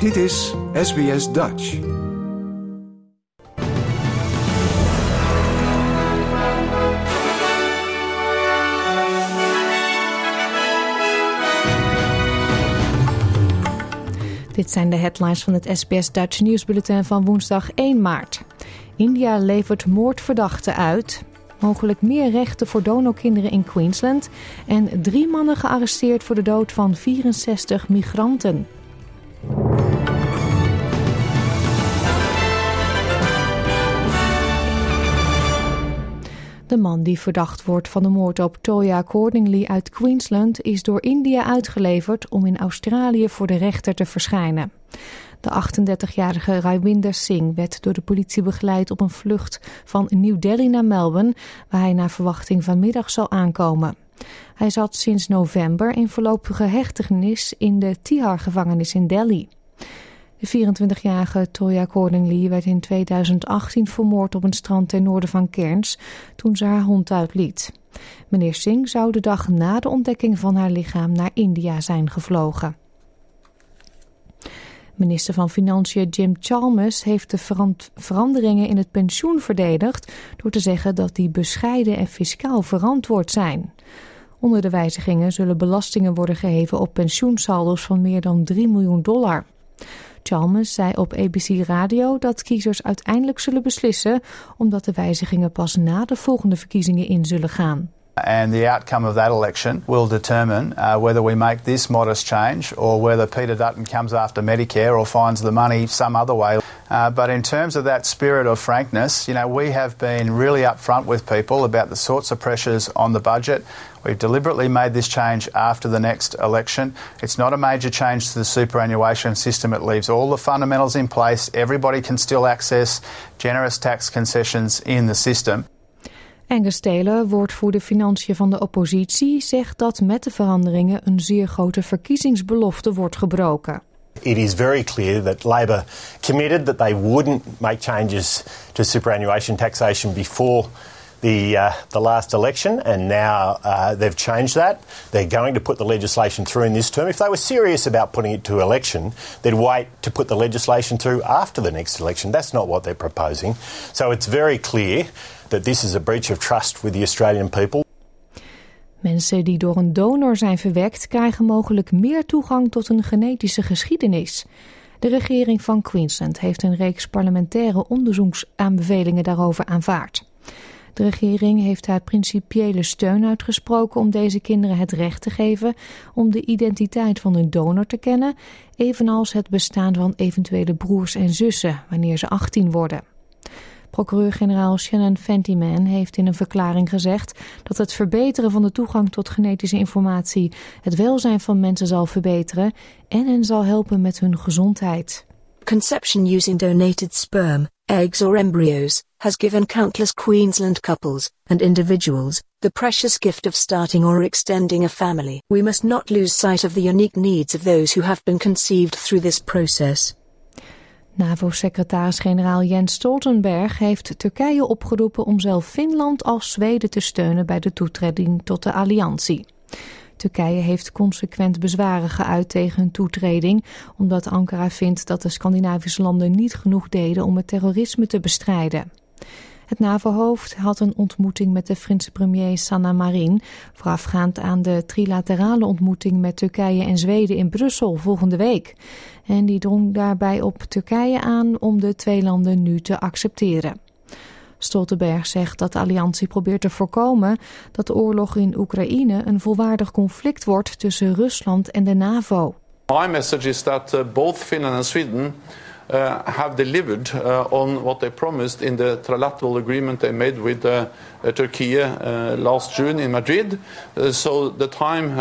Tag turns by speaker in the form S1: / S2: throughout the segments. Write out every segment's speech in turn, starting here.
S1: Dit is SBS Dutch.
S2: Dit zijn de headlines van het SBS Dutch nieuwsbulletin van woensdag 1 maart. India levert moordverdachten uit. Mogelijk meer rechten voor donorkinderen in Queensland. En drie mannen gearresteerd voor de dood van 64 migranten. De man die verdacht wordt van de moord op Toya Cordingley uit Queensland is door India uitgeleverd om in Australië voor de rechter te verschijnen. De 38-jarige Raiwinder Singh werd door de politie begeleid op een vlucht van New Delhi naar Melbourne, waar hij naar verwachting vanmiddag zal aankomen. Hij zat sinds november in voorlopige hechtenis in de Tihar-gevangenis in Delhi. De 24-jarige Toya Cordingley werd in 2018 vermoord op een strand ten noorden van Cairns toen ze haar hond uitliet. Meneer Singh zou de dag na de ontdekking van haar lichaam naar India zijn gevlogen. Minister van Financiën Jim Chalmers heeft de veranderingen in het pensioen verdedigd door te zeggen dat die bescheiden en fiscaal verantwoord zijn. Onder de wijzigingen zullen belastingen worden geheven op pensioensaldo's van meer dan 3 miljoen dollar. Chalmers zei op ABC Radio dat kiezers uiteindelijk zullen beslissen, omdat de wijzigingen pas na de volgende verkiezingen in zullen gaan.
S3: And the outcome of that election will determine uh, whether we make this modest change or whether Peter Dutton comes after Medicare or finds the money some other way. Uh, but in terms of that spirit of frankness, you know, we have been really upfront with people about the sorts of pressures on the budget. We've deliberately made this change after the next election. It's not a major change to the superannuation system. It leaves all the fundamentals in place. Everybody can still access generous tax concessions in the system.
S2: Angus Taylor, woordvoerder financiën van de oppositie, zegt dat met de veranderingen een zeer grote verkiezingsbelofte wordt gebroken.
S4: It is very clear that Labor committed that they wouldn't make changes to superannuation taxation before the uh, the last election, and now uh, they've changed that. They're going to put the legislation through in this term. If they were serious about putting it to election, they'd wait to put the legislation through after the next election. That's not what they're proposing. So it's very clear that this is a breach of trust with the Australian people.
S2: Mensen die door een donor zijn verwekt krijgen mogelijk meer toegang tot een genetische geschiedenis. De regering van Queensland heeft een reeks parlementaire onderzoeksaanbevelingen daarover aanvaard. De regering heeft haar principiële steun uitgesproken om deze kinderen het recht te geven om de identiteit van hun donor te kennen, evenals het bestaan van eventuele broers en zussen wanneer ze 18 worden. Procureur-generaal Shannon Fentiman heeft in een verklaring gezegd dat het verbeteren van de toegang tot genetische informatie het welzijn van mensen zal verbeteren en hen zal helpen met hun gezondheid.
S5: Conception using donated sperm, eggs or embryos has given countless Queensland couples and individuals the precious gift of starting or extending a family. We must not lose sight of the unique needs of those who have been conceived through this process.
S2: NAVO-secretaris-generaal Jens Stoltenberg heeft Turkije opgeroepen om zelf Finland als Zweden te steunen bij de toetreding tot de alliantie. Turkije heeft consequent bezwaren geuit tegen hun toetreding, omdat Ankara vindt dat de Scandinavische landen niet genoeg deden om het terrorisme te bestrijden. Het NAVO-hoofd had een ontmoeting met de Finse premier Sanna Marin, voorafgaand aan de trilaterale ontmoeting met Turkije en Zweden in Brussel volgende week. En die drong daarbij op Turkije aan om de twee landen nu te accepteren. Stoltenberg zegt dat de alliantie probeert te voorkomen dat de oorlog in Oekraïne een volwaardig conflict wordt tussen Rusland en de NAVO.
S6: My message is that uh, both Finland and Sweden have delivered uh, on what they promised in the trilateral agreement they made with uh, uh Turkey uh, last June in Madrid. Uh, so the time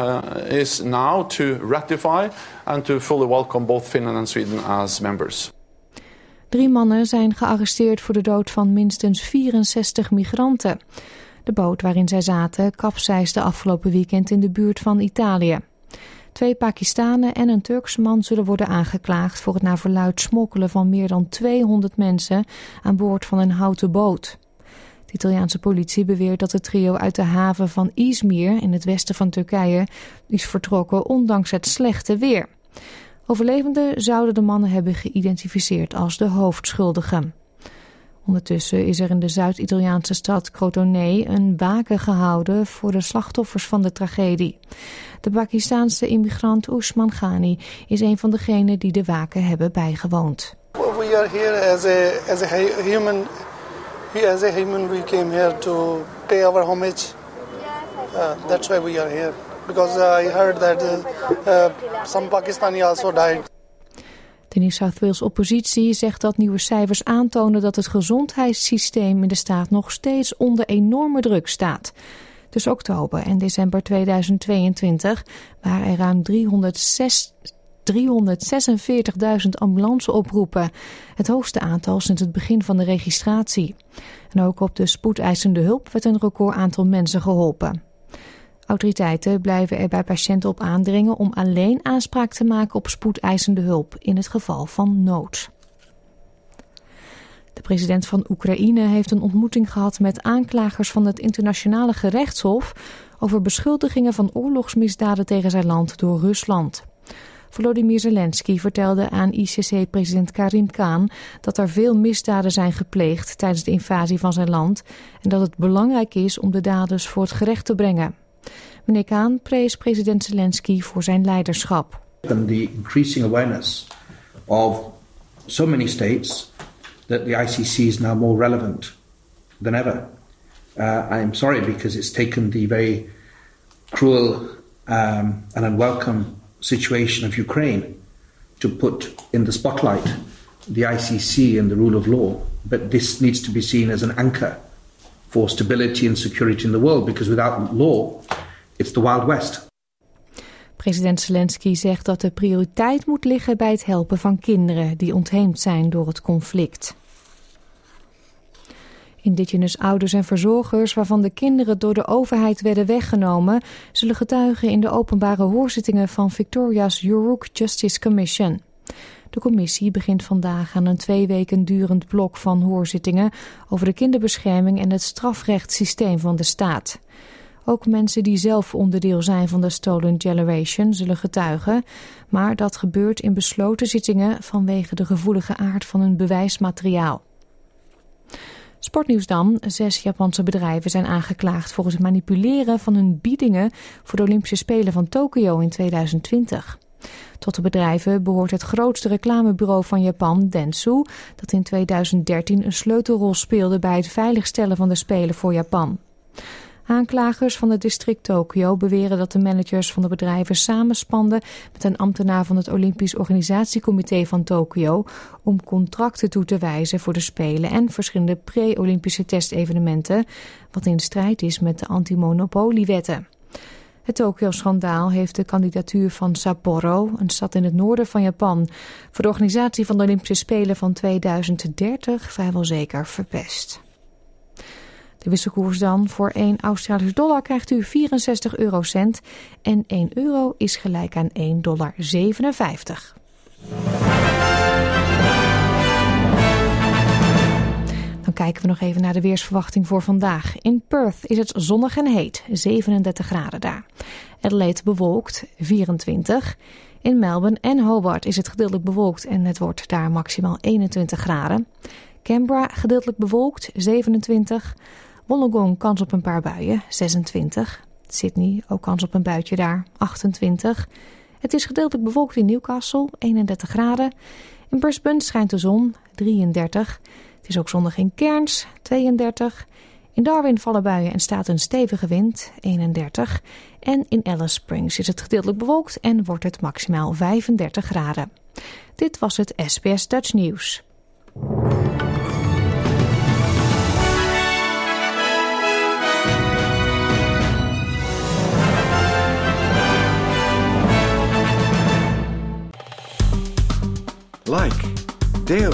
S6: is now to ratify and to fully welcome both Finland and Sweden as members.
S2: Drie mannen zijn gearresteerd voor de dood van minstens 64 migranten. De boot waarin zij zaten kapseisde afgelopen weekend in de buurt van Italië. Twee Pakistanen en een Turkse man zullen worden aangeklaagd voor het naar verluid smokkelen van meer dan 200 mensen aan boord van een houten boot. De Italiaanse politie beweert dat het trio uit de haven van Izmir in het westen van Turkije is vertrokken ondanks het slechte weer. Overlevenden zouden de mannen hebben geïdentificeerd als de hoofdschuldigen. Ondertussen is er in de Zuid-Italiaanse stad Crotone een waken gehouden voor de slachtoffers van de tragedie. De Pakistaanse immigrant Usman Ghani is een van degenen die de waken hebben bijgewoond.
S7: We are here as a as a human. As a human, we came here to pay our homage. Uh, that's why we are here. Because I heard that uh, uh, some Pakistani also died.
S2: De New South Wales oppositie zegt dat nieuwe cijfers aantonen dat het gezondheidssysteem in de staat nog steeds onder enorme druk staat. Tussen oktober en december 2022 waren er ruim 346.000 ambulanceoproepen, het hoogste aantal sinds het begin van de registratie. En ook op de spoedeisende hulp werd een record aantal mensen geholpen. Autoriteiten blijven er bij patiënten op aandringen om alleen aanspraak te maken op spoedeisende hulp in het geval van nood. De president van Oekraïne heeft een ontmoeting gehad met aanklagers van het internationale gerechtshof over beschuldigingen van oorlogsmisdaden tegen zijn land door Rusland. Volodymyr Zelensky vertelde aan ICC-president Karim Khan dat er veel misdaden zijn gepleegd tijdens de invasie van zijn land en dat het belangrijk is om de daders voor het gerecht te brengen. Meneer Kaan prees president Zelensky voor zijn leiderschap.
S8: The increasing awareness of so many states that the ICC is now more relevant than ever. Uh, I'm sorry because it's taken the very cruel um, and unwelcome situation of Ukraine to put in the spotlight the ICC and the rule of law. But this needs to be seen as an anchor for stability and security in the world because without law, it's the Wild West.
S2: President Zelensky zegt dat de prioriteit moet liggen bij het helpen van kinderen die ontheemd zijn door het conflict. Indigenous ouders en verzorgers waarvan de kinderen door de overheid werden weggenomen, zullen getuigen in de openbare hoorzittingen van Victoria's Yurok Justice Commission. De commissie begint vandaag aan een twee weken durend blok van hoorzittingen over de kinderbescherming en het strafrechtssysteem van de staat. Ook mensen die zelf onderdeel zijn van de Stolen Generation zullen getuigen, maar dat gebeurt in besloten zittingen vanwege de gevoelige aard van hun bewijsmateriaal. Sportnieuws dan. Zes Japanse bedrijven zijn aangeklaagd voor het manipuleren van hun biedingen voor de Olympische Spelen van Tokio in 2020. Tot de bedrijven behoort het grootste reclamebureau van Japan, Dentsu, dat in 2013 een sleutelrol speelde bij het veiligstellen van de Spelen voor Japan. Aanklagers van het district Tokio beweren dat de managers van de bedrijven samenspanden met een ambtenaar van het Olympisch Organisatiecomité van Tokio om contracten toe te wijzen voor de Spelen en verschillende pre-Olympische testevenementen, wat in strijd is met de antimonopoliewetten. Het Tokio-schandaal heeft de kandidatuur van Sapporo, een stad in het noorden van Japan, voor de organisatie van de Olympische Spelen van 2030 vrijwel zeker verpest. De wisselkoers dan. Voor 1 Australische dollar krijgt u 64 eurocent. En 1 euro is gelijk aan 1,57 dollar. Kijken we nog even naar de weersverwachting voor vandaag. In Perth is het zonnig en heet, 37 graden daar. Adelaide bewolkt, 24. In Melbourne en Hobart is het gedeeltelijk bewolkt en het wordt daar maximaal 21 graden. Canberra gedeeltelijk bewolkt, 27. Wollongong kans op een paar buien, 26. Sydney ook kans op een buitje daar, 28. Het is gedeeltelijk bewolkt in Newcastle, 31 graden. In Brisbane schijnt de zon, 33. Het is ook zondag in Cairns, 32. In Darwin vallen buien en staat een stevige wind, 31. En in Alice Springs is het gedeeltelijk bewolkt en wordt het maximaal 35 graden. Dit was het SBS Dutch News.
S1: Like, deel,